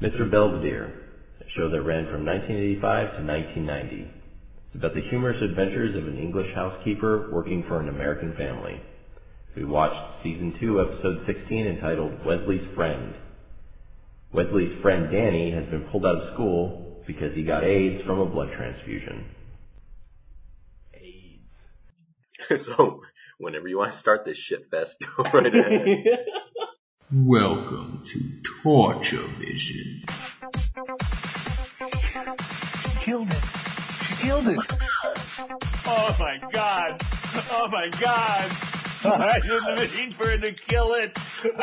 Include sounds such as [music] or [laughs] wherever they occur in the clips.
Mr. Belvedere, a show that ran from 1985 to 1990. It's about the humorous adventures of an English housekeeper working for an American family. We watched season 2, episode 16, entitled Wesley's Friend. Wesley's friend Danny has been pulled out of school because he got AIDS from a blood transfusion. AIDS. [laughs] so, whenever you want to start this shit fest, [laughs] go right ahead. [laughs] Welcome to Torture Vision. She killed it. She killed it. Oh my god. Oh my god. I didn't mean for her to kill it. [laughs]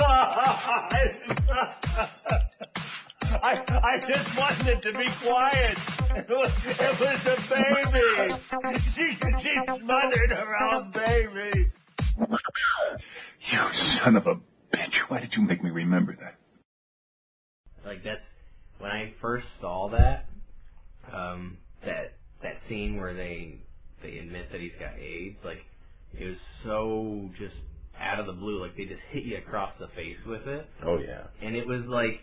I, I just wanted it to be quiet. It was, it was a baby. She, she smothered her own baby. You son of a bitch. Why did you make me remember that? Like that's when I first saw that, um, that that scene where they they admit that he's got AIDS, like it was so just out of the blue, like they just hit you across the face with it, Oh yeah. and it was like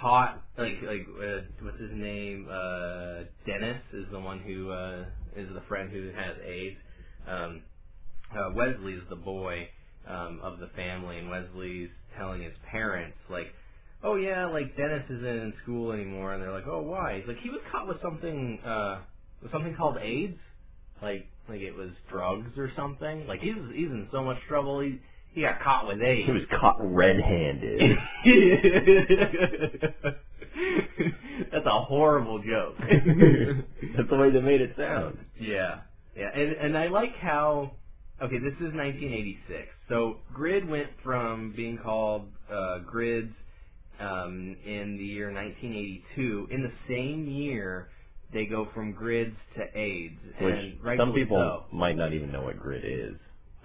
caught, like like uh, what's his name? Uh, Dennis is the one who uh, is the friend who has AIDS. Um, uh, Wesley is the boy um, of the family, and Wesley's telling his parents like, "Oh yeah, like Dennis isn't in school anymore," and they're like, "Oh why?" He's like, "He was caught with something, uh, with something called AIDS, like like it was drugs or something. Like he's he's in so much trouble. He he got caught with AIDS." He was caught red-handed. [laughs] That's a horrible joke. [laughs] [laughs] That's the way they made it sound. Yeah, yeah, and and I like how. Okay, this is 1986. So Grid went from being called uh, Grids um, in the year 1982. In the same year, they go from Grids to AIDS, Which and some people so. might not even know what grid is.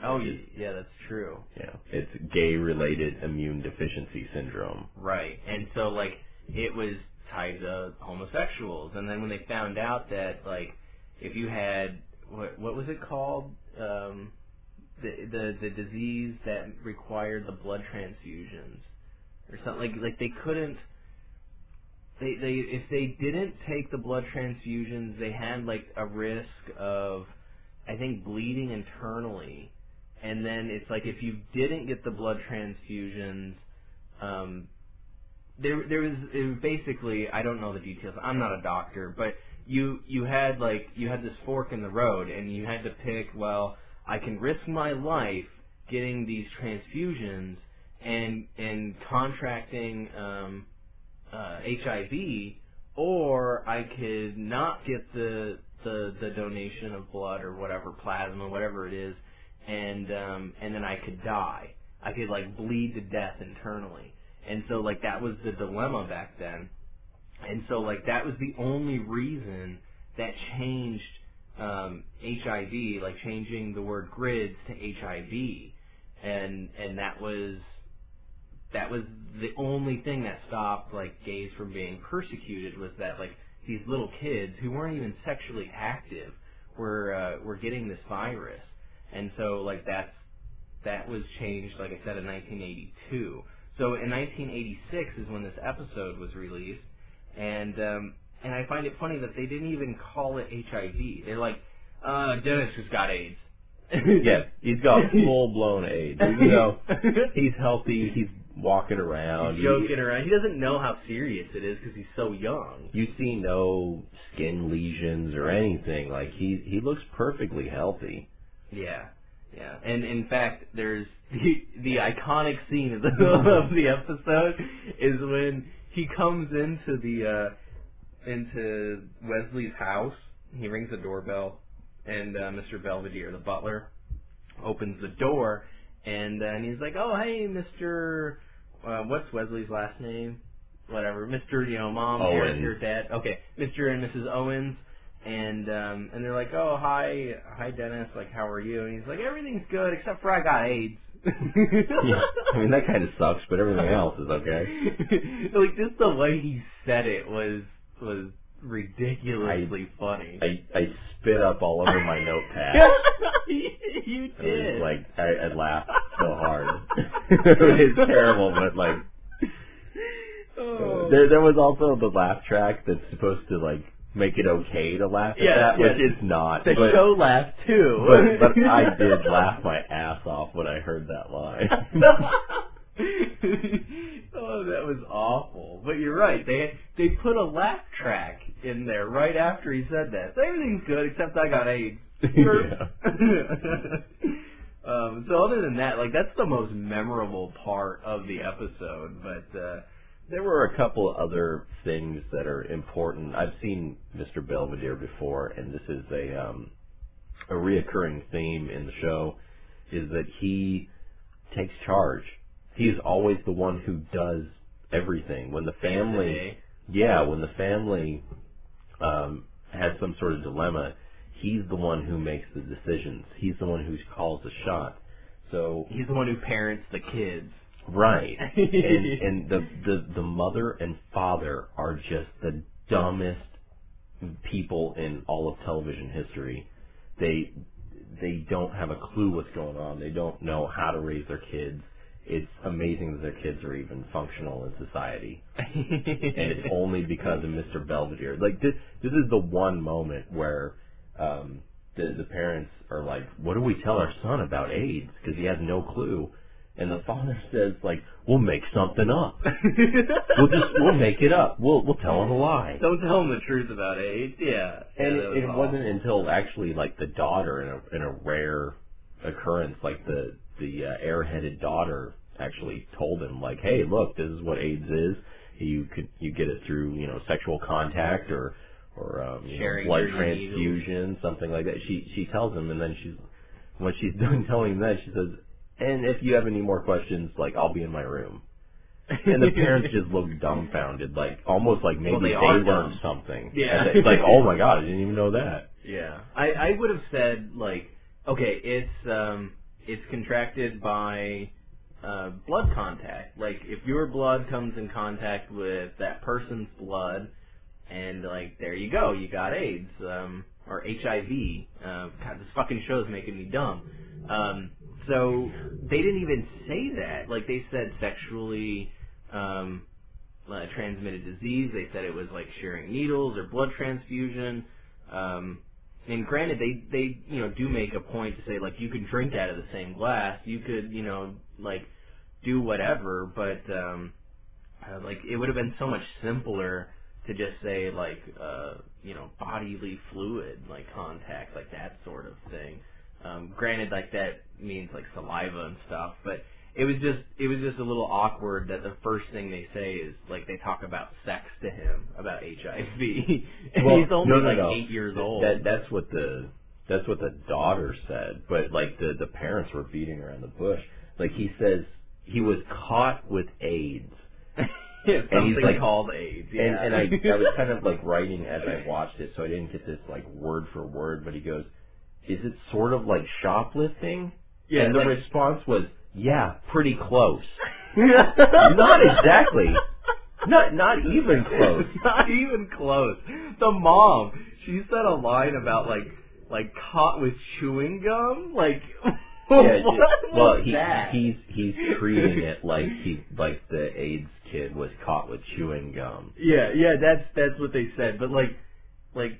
Oh, y- yeah, that's true. Yeah, it's gay-related immune deficiency syndrome. Right. And so like it was tied to homosexuals and then when they found out that like if you had what what was it called? Um the the the disease that required the blood transfusions or something like like they couldn't they they if they didn't take the blood transfusions they had like a risk of I think bleeding internally and then it's like if you didn't get the blood transfusions um there there was it was basically I don't know the details. I'm not a doctor, but you you had like you had this fork in the road and you had to pick, well, I can risk my life getting these transfusions and and contracting um uh HIV or I could not get the the the donation of blood or whatever plasma whatever it is and um and then I could die. I could like bleed to death internally. And so like that was the dilemma back then. And so like that was the only reason that changed um, HIV, like changing the word grids to HIV, and and that was that was the only thing that stopped like gays from being persecuted was that like these little kids who weren't even sexually active were uh, were getting this virus, and so like that's that was changed like I said in 1982. So in 1986 is when this episode was released, and um, and I find it funny that they didn't even call it HIV. They're like, uh, Dennis has got AIDS. [laughs] yes, he's got [laughs] full-blown AIDS. Even though [laughs] he's healthy, he's walking around. He's joking around. He doesn't know how serious it is because he's so young. You see no skin lesions or anything. Like he he looks perfectly healthy. Yeah, yeah. And in fact, there's the the iconic scene of the of the episode is when he comes into the uh into Wesley's house. He rings the doorbell, and uh, Mr. Belvedere, the butler, opens the door, and uh, and he's like, "Oh, hey, Mr. Uh, what's Wesley's last name? Whatever, Mr. You know, mom, Owens. your dad. Okay, Mr. and Mrs. Owens." And um and they're like, Oh hi hi Dennis, like how are you? And he's like, Everything's good except for I got AIDS. [laughs] Yeah, I mean that kind of sucks, but everything else is okay. [laughs] like just the way he said it was was ridiculously funny. I I spit up all over my notepad. [laughs] you It did. was like I, I laughed so hard. [laughs] it was terrible, but like Oh. There, there was also the laugh track that's supposed to like make it okay to laugh at Yeah, that, yeah. which is not. The but, show laughed too. but, but I did laugh my ass off when I heard that line. [laughs] oh, that was awful. You're right. They they put a laugh track in there right after he said that. So everything's good except I got AIDS. [laughs] [laughs] Um, so other than that, like that's the most memorable part of the episode. But uh, There were a couple other things that are important. I've seen Mr. Belvedere before, and this is a um, a reoccurring theme in the show, is that he takes charge. He is always the one who does everything. When the family, yeah, when the family um, has some sort of dilemma, he's the one who makes the decisions. He's the one who calls the shot. So he's the one who parents the kids. Right. [laughs] and and the, the the mother and father are just the dumbest people in all of television history. They they don't have a clue what's going on. They don't know how to raise their kids. It's amazing that their kids are even functional in society. [laughs] and it's only because of Mr. Belvedere. Like this this is the one moment where um the the parents are like, "What do we tell our son about AIDS?" because he has no clue. And the father [laughs] says, like, we'll make something up. [laughs] We'll just, we'll make it up. We'll, we'll tell him a lie. Don't tell him the truth about AIDS. Yeah. And Yeah, it, was it wasn't until actually, like, the daughter, in a, in a rare occurrence, like the, the uh, airheaded daughter actually told him, like, hey, look, this is what AIDS is. You could, you get it through, you know, sexual contact or, or, um, you know, blood dirty needles. transfusion, something like that. She, she tells him, and then she's, when she's [laughs] done telling him that, she says, and if you have any more questions, like, I'll be in my room. And the parents just look dumbfounded, like, almost like maybe Well, they they, learned something. Yeah. It's like, oh my god, I didn't even know that. Yeah, I I would have said like, okay, it's um it's contracted by uh, blood contact. Like if your blood comes in contact with that person's blood, and like there you go, you got AIDS um, or HIV. Uh, God, this fucking show is making me dumb. Um, so they didn't even say that. Like they said sexually. Um, uh, transmitted disease. They said it was like sharing needles or blood transfusion. Um, and granted, they they you know do make a point to say like you could drink out of the same glass, you could you know like do whatever, but um, uh, like it would have been so much simpler to just say like uh, you know bodily fluid like contact like that sort of thing. Um, granted, like that means like saliva and stuff, but it was just it was just a little awkward that the first thing they say is like they talk about sex to him about HIV, and [laughs] Well, he's only no, no, like no. eight years old. That that's what the that's what the daughter said, but like the the parents were beating around the bush. Like he says he was caught with AIDS. [laughs] Yeah, and he's like- called AIDS. Yeah. And, and I, I was kind of like [laughs] writing as I watched it, so I didn't get this like word for word. But he goes, "Is it sort of like shoplifting?" Yeah, and the like- response was, "Yeah, pretty close." [laughs] not exactly. Not not even close. [laughs] Not even close. The mom, she said a line about like like caught with chewing gum. Like [laughs] Yeah, well, he, that? he's he's treating it like he like the AIDS kid was caught with chewing gum. Yeah, yeah, that's that's what they said. But like, like,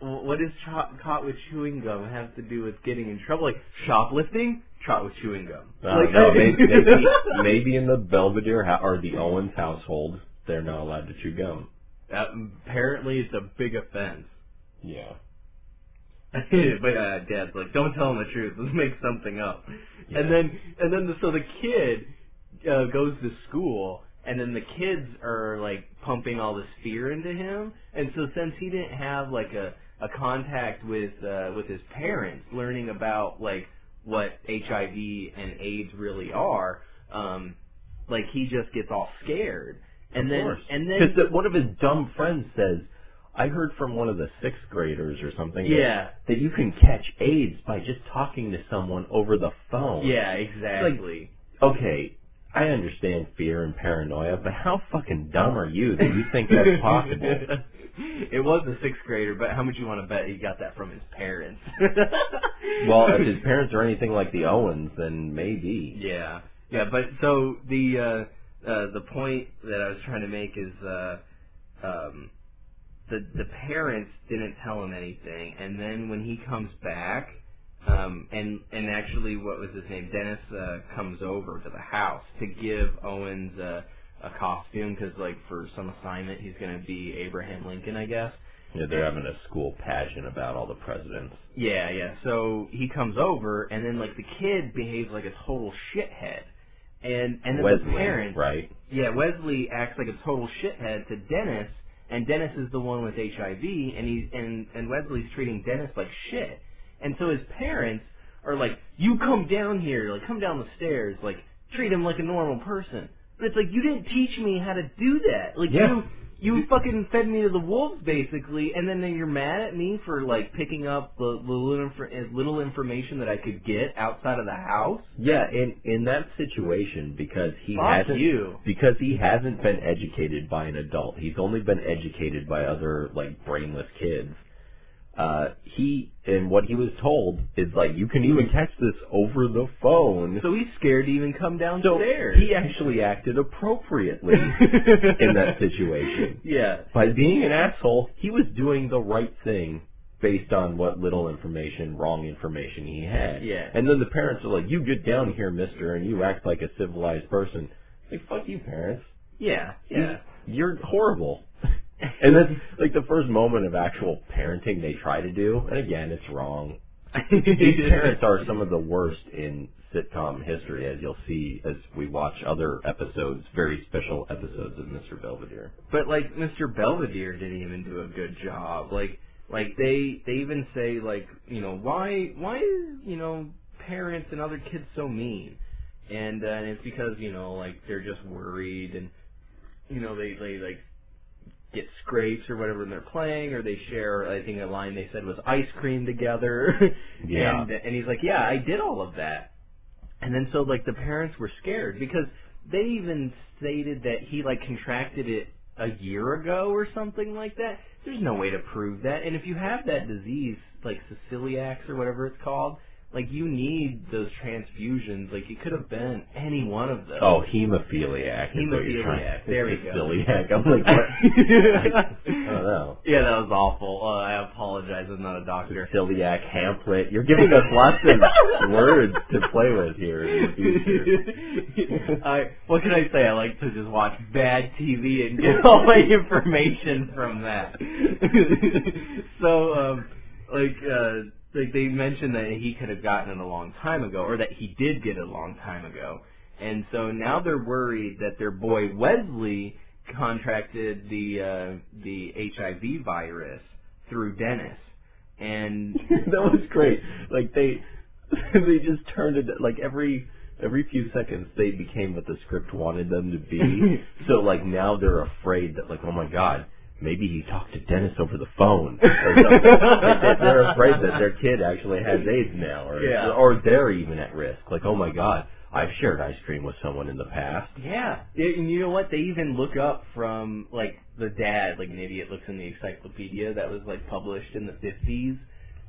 what does cho- caught with chewing gum have to do with getting in trouble? Like shoplifting, caught with chewing gum. I like, maybe, [laughs] maybe maybe in the Belvedere ho- or the Owens household, they're not allowed to chew gum. Uh, apparently, it's a big offense. Yeah. [laughs] but uh, Dad's like, don't tell him the truth. Let's make something up. Yeah. And then, and then, the, so the kid uh, goes to school, and then the kids are like pumping all this fear into him. And so, since he didn't have like a a contact with uh, with his parents, learning about like what HIV and AIDS really are, um, like he just gets all scared. And of then, course. and then, because one of his dumb friends says, I heard from one of the sixth graders or something. Yeah. That, you can catch AIDS by just talking to someone over the phone. yeah, exactly. Okay, I understand fear and paranoia, but how fucking dumb are you that you think that's possible? [laughs] [laughs] it was a sixth grader, but how much you want to bet he got that from his parents? [laughs] well, if his [laughs] parents are anything like the Owens, then maybe. yeah, yeah, but so the uh uh, the point that I was trying to make is uh, um, the the parents didn't tell him anything, and then when he comes back, um, and and actually, what was his name? Dennis uh, comes over to the house to give Owens uh, a costume because, like, for some assignment, he's going to be Abraham Lincoln, I guess. Yeah, they're having a school pageant about all the presidents. Yeah, yeah. So he comes over, and then like the kid behaves like a total shithead, and and then Wesley, the parents, right? Yeah, Wesley acts like a total shithead to Dennis, and Dennis is the one with HIV, and he's and and Wesley's treating Dennis like shit, and so his parents are like, "You come down here, like come down the stairs, like treat him like a normal person." But it's like you didn't teach me how to do that. Like Yeah. you you fucking fed me to the wolves basically, and then you're mad at me for like picking up the, little, infor- eh, little information that I could get outside of the house. Yeah, in in that situation because he Fuck hasn't you. because he hasn't been educated by an adult. He's only been educated by other like brainless kids. Uh, he and what he was told is like you can even catch this over the phone. So he's scared to even come So downstairs. he actually acted appropriately [laughs] in that situation. yeah. By being an asshole, he was doing the right thing based on what little information, wrong information he had. Yeah. And then the parents are like, you get down here, mister, and you act like a civilized person. Like, fuck you, parents. Yeah. Yeah. You're horrible. [laughs] and then, like, the first moment of actual parenting they try to do, and again, it's wrong. These [laughs] parents are some of the worst in sitcom history, as you'll see as we watch other episodes, very special episodes of Mr. Belvedere. But like Mr. Belvedere didn't even do a good job. Like like they they even say like you know why why is you know parents and other kids so mean, and uh, and it's because you know like they're just worried and you know they they like get scrapes or whatever when they're playing or they share I think a line they said was ice cream together. [laughs] Yeah. and and he's like yeah I did all of that. And then so like the parents were scared because they even stated that he like contracted it a year ago or something like that. There's no way to prove that. And if you have that disease, like celiacs or whatever it's called, like you need those transfusions. Like it could have been any one of those. Oh, hemophiliac. is what you're Hemophiliac, there we go. Celiac. I'm like, what? [laughs] I don't know. Yeah, that was awful. Uh, I apologize. I'm not a doctor. Celiac, Hamlet. You're giving us lots of [laughs] words to play with here in the future. [laughs] I what can I say? I like to just watch bad TV and get all my information from that. so, um, like, uh, like they mentioned that he could have gotten it a long time ago, or that he did get it a long time ago, and so now they're worried that their boy Wesley contracted the uh, the HIV virus through Dennis, and [laughs] that was great. Like they, [laughs] they just turned it like every every few seconds they became what the script wanted them to be. [laughs] so like now they're afraid that like oh my god. Maybe he talked to Dennis over the phone. Or something. They- they're afraid that their kid actually has AIDS now, or Yeah. or they're even at risk. Like, oh my God, I've shared ice cream with someone in the past. Yeah, It- and you know what? They even look up from like the dad, like an idiot looks in the encyclopedia that was like published in the fifties,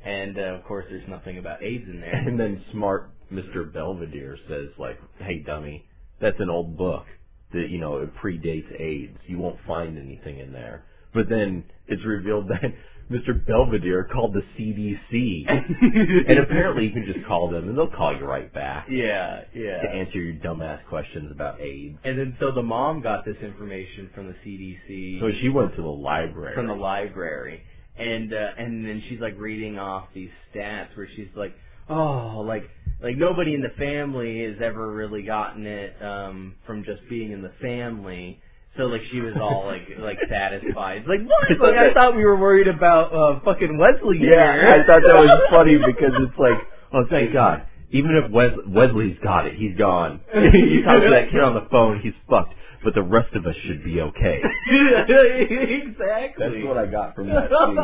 and uh, of course there's nothing about AIDS in there. And then smart Mr. Belvedere says like, "Hey, dummy, that's an old book that you know it predates AIDS. You won't find anything in there." But then it's revealed that [laughs] Mr. Belvedere called the CDC, [laughs] and apparently you can just call them and they'll call you right back yeah, yeah. to answer your dumbass questions about AIDS. And then so the mom got this information from the CDC. So she went to the library. from the library, and uh, and then she's like reading off these stats where she's like, oh, like like nobody in the family has ever really gotten it um, from just being in the family. So like she was all like [laughs] like satisfied. Like what? [laughs] Like I thought we were worried about uh, fucking Wesley. Yeah, here. I thought that was [laughs] funny because it's like, oh, thank God. Even if Wes- Wesley's got it, he's gone. you talk to that kid on the phone, he's fucked. But the rest of us should be okay. exactly. That's what I got from that scene.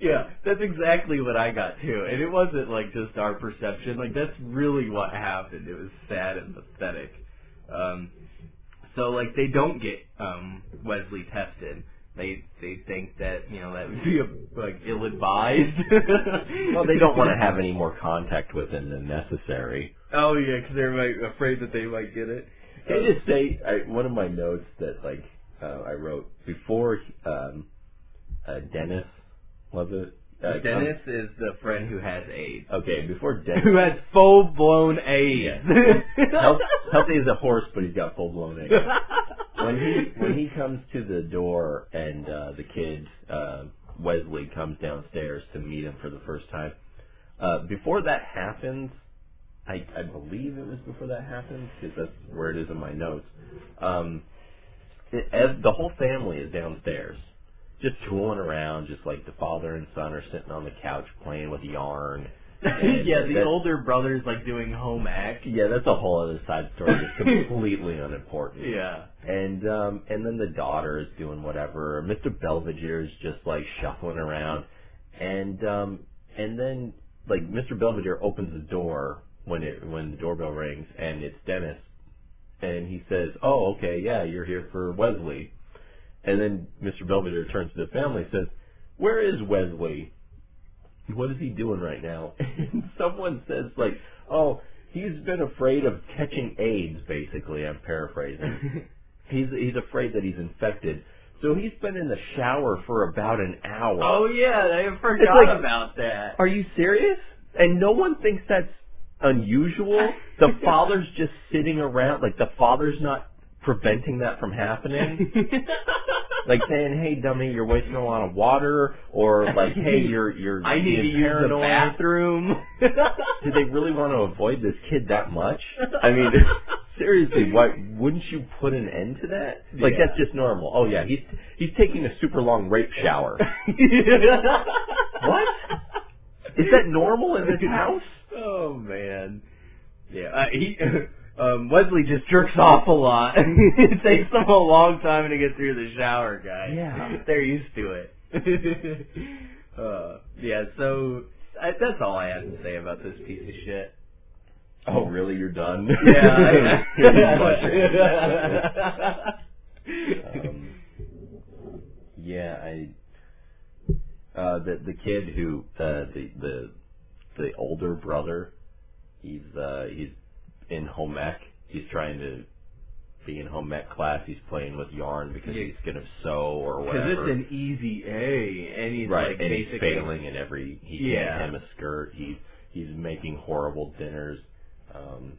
yeah, that's exactly what I got too. And it wasn't like just our perception. Like that's really what happened. It was sad and pathetic. Um, so like they don't get um, Wesley tested. They they think that you know that would be a, like ill advised. [laughs] Well, they don't want to have any more contact with him than necessary. Oh yeah, because they're like, afraid that they might get it. Can I just say I, one of my notes that like uh, I wrote before um, uh, Dennis was it? Uh, Dennis is the friend who has AIDS. okay, before [laughs] Dennis. Who has full blown AIDS. Health, healthy as a horse, but he's got full blown AIDS. [laughs] when he when he comes to the door and uh, the kid uh, Wesley comes downstairs to meet him for the first time. Uh, before that happens, I, I believe it was before that happens because that's where it is in my notes. Um, it, as the whole family is downstairs, just tooling around, just like the father and son are sitting on the couch playing with yarn. [laughs] Yeah, the older brother's like doing home ec. Yeah, that's a whole other side story. It's [laughs] completely unimportant. Yeah. And um and then the daughter is doing whatever. Mr. Belvedere is just like shuffling around. And um and then like Mr. Belvedere opens the door when it when the doorbell rings and it's Dennis and he says, "Oh, okay, yeah, you're here for Wesley." And then Mr. Belvedere turns to the family and says, "Where is Wesley? What is he doing right now?" [laughs] And someone says like, "Oh, he's been afraid of catching AIDS." Basically, I'm paraphrasing. [laughs] he's he's afraid that he's infected. So he's been in the shower for about an hour. Oh yeah, I forgot like- about that. Are you serious? And no one thinks that's unusual. The [laughs] father's just sitting around, like the father's not preventing that from happening. [laughs] like saying, "Hey, dummy, you're wasting a lot of water," or like, "Hey, you're you're I need to use the bathroom. [laughs] Do they really want to avoid this kid that much? I mean, [laughs] seriously, why wouldn't you put an end to that? Like Yeah. that's just normal. Oh yeah, he's he's taking a super long rape shower. what? Is that normal in this house? Oh man. Yeah, uh, he um Wesley just jerks off a lot. [laughs] it takes them a long time to get through the shower, guys. Yeah. They're used to it. [laughs] uh, yeah, so I, that's all I have to say about this piece of shit. Oh really? You're done? [laughs] Yeah. um, yeah, I. Uh, the the kid who uh, the the the older brother, he's uh, he's in home ec. He's trying to be in home ec class. He's playing with yarn because Yeah. he's gonna sew or whatever. Because it's an easy A, and he's right, like and he's failing in every. He Yeah. can't hem a skirt. He's he's making horrible dinners. Um,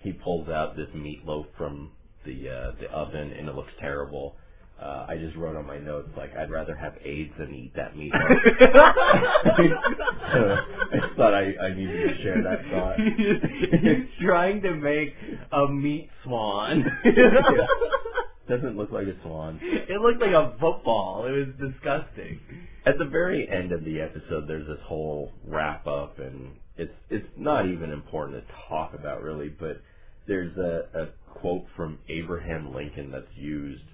he pulls out this meatloaf from the uh, the oven, and it looks terrible. Uh, I just wrote on my notes like I'd rather have AIDS than eat that meatloaf. [laughs] [laughs] I just thought I, I needed to share that thought. [laughs] he's trying to make a meat swan. [laughs] Doesn't look like a swan. It looked like a football. It was disgusting. At the very end of the episode, there's this whole wrap up, and it's it's not even important to talk about really, but there's a, a quote from Abraham Lincoln that's used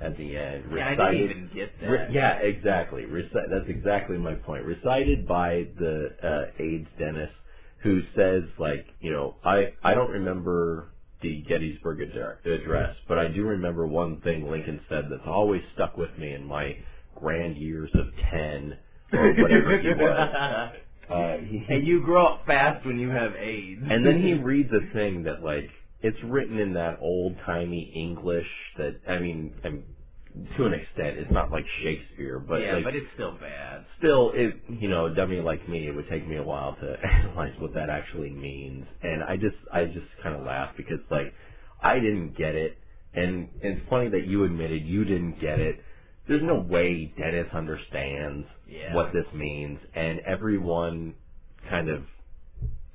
at the end. Yeah, I didn't even get that. Re- yeah, exactly. Reci- that's exactly my point. Recited by the uh, AIDS Dennis, who says like, you know, I I don't remember the Gettysburg Addre- address, but I do remember one thing Lincoln said that's always stuck with me in my grand years of ten or whatever he [laughs] was. Uh, he, and you grow up fast when you have AIDS. and then he reads a thing that like it's written in that old timey English that I mean, I'm, to an extent, it's not like Shakespeare, but yeah, like, but it's still bad. still, it you know, a dummy like me, it would take me a while to [laughs] analyze what that actually means, and I just I just kind of laugh because like I didn't get it, and and it's funny that you admitted you didn't get it. There's no way Dennis understands Yeah. what this means, and everyone kind of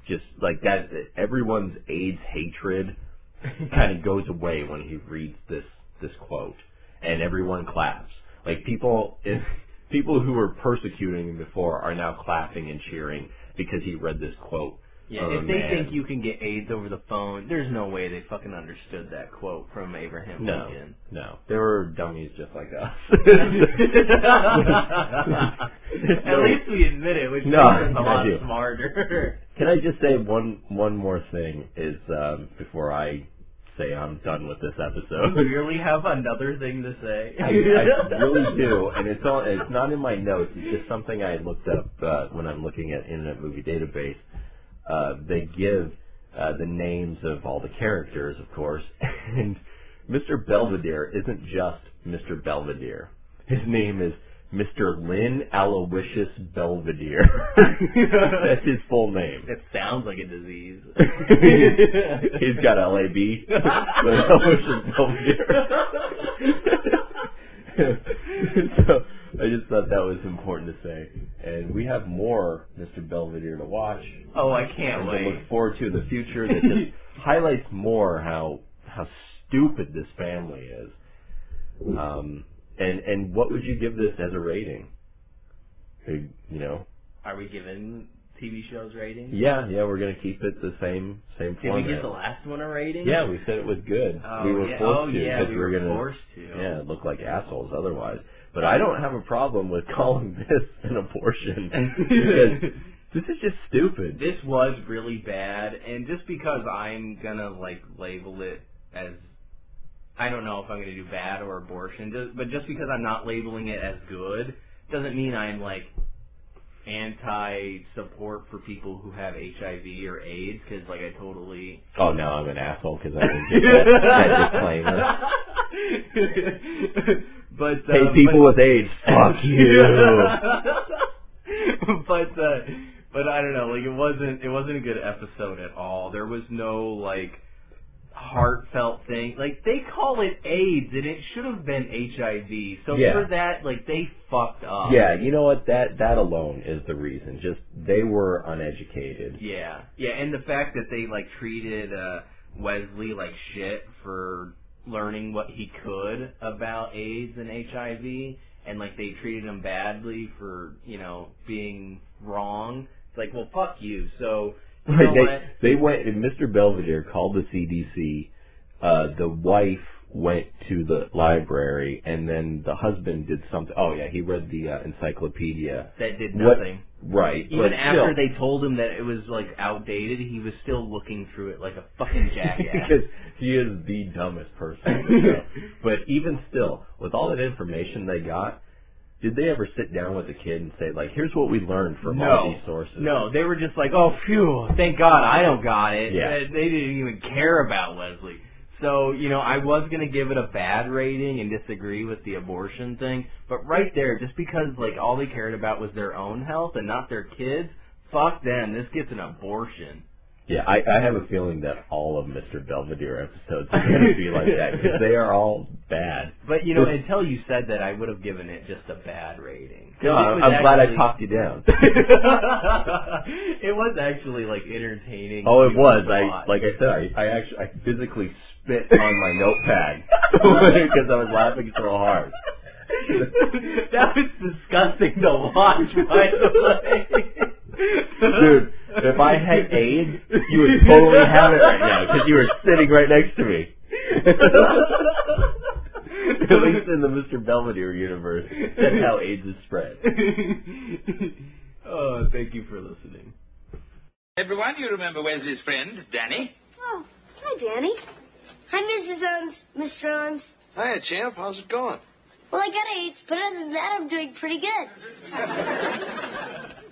just like that. Everyone's AIDS hatred [laughs] kind of goes away when he reads this this quote, and everyone claps. Like people, if, people who were persecuting him before are now clapping and cheering because he read this quote. Yeah, Oh, if they man. think you can get AIDS over the phone, there's no way they fucking understood that quote from Abraham No, Lincoln. no, there were dummies just like us. [laughs] [laughs] At least we admit it, which No, makes us a lot smarter. Can I just say one one more thing is um, before I say I'm done with this [laughs] episode. you really have another thing to say? [laughs] I, I really [laughs] do, and it's all, it's not in my notes. It's just something I looked up uh, when I'm looking at Internet Movie Database. Uh, they give uh, the names of all the characters, of course. And Mr. Belvedere isn't just Mr. Belvedere. His name is Mr. Lynn Aloysius Belvedere. [laughs] That's his full name. It sounds like a disease. [laughs] He's got LAB. Lynn [laughs] Aloysius Belvedere. so I just thought that was important to say. And we have more Mr. Belvedere to watch. oh, I can't and to wait. look forward to in the future that just highlights more how how stupid this family is. Um, and and what would you give this as a rating? You know, Are we giving TV shows ratings? yeah, yeah, we're gonna keep it the same same Did we give the last one a rating? yeah, we said it was good. Oh, we were yeah. forced oh, to yeah, we we were were gonna forced to. yeah look like assholes otherwise. But I don't have a problem with [laughs] calling this an abortion [laughs] because this is just stupid. This was really bad, and just because I'm gonna like label it as, I don't know if I'm gonna do bad or abortion, just, but just because I'm not labeling it as good doesn't mean I'm like anti-support for people who have HIV or AIDS, because like I totally. Oh no, I'm an asshole because I didn't get that, [laughs] that disclaimer. but Hey, uh, people but, with AIDS, fuck [laughs] you. but uh, but I don't know. Like it wasn't it wasn't a good episode at all. There was no like heartfelt thing. Like they call it AIDS, and it should have been HIV. So Yeah. for that, like they fucked up. Yeah, you know what? That that alone is the reason. Just they were uneducated. Yeah, yeah, and the fact that they like treated uh, Wesley like shit for learning what he could about AIDS and HIV, and like they treated him badly for you know being wrong. It's like, well, fuck you. So [laughs] know they what? they went. and Mr. Belvedere called the CDC. Uh, the wife went to the library, and then the husband did something. Oh yeah, he read the uh, encyclopedia. That did What- nothing. Right. Even but after still. they told him that it was like outdated, he was still looking through it like a fucking [laughs] jackass. because he is the dumbest person. in the show. [laughs] but even still, with all that information they got, did they ever sit down with the kid and say, like, here's what we learned from all these sources? No, they were just like, oh, phew, thank God I don't got it. Yeah. They didn't even care about Leslie. So, you know, I was going to give it a bad rating and disagree with the abortion thing, but right there, just because, like, all they cared about was their own health and not their kids, fuck them, this gets an abortion. Yeah, I, I have a feeling that all of Mr. Belvedere episodes are going to be like that because they are all bad. But, you know, until you said that, I would have given it just a bad rating. No, I'm, glad I talked you down. [laughs] it was actually, like, entertaining. Oh, it was. I like I said, I, I actually I physically spit on my notepad [laughs] because I was laughing so hard. [laughs] that was disgusting to watch, by the way. Dude, if I had AIDS, you would totally have it right now because you were sitting right next to me. [laughs] At least in the Mr. Belvedere universe, that's how AIDS is spread. oh, thank you for listening. Everyone, you remember Wesley's friend, Danny? Oh, hi, Danny. Hi, Mrs. Owens, Mr. Owens. Hiya, champ. How's it going? Well, I got AIDS, but other than that, I'm doing pretty good. [laughs]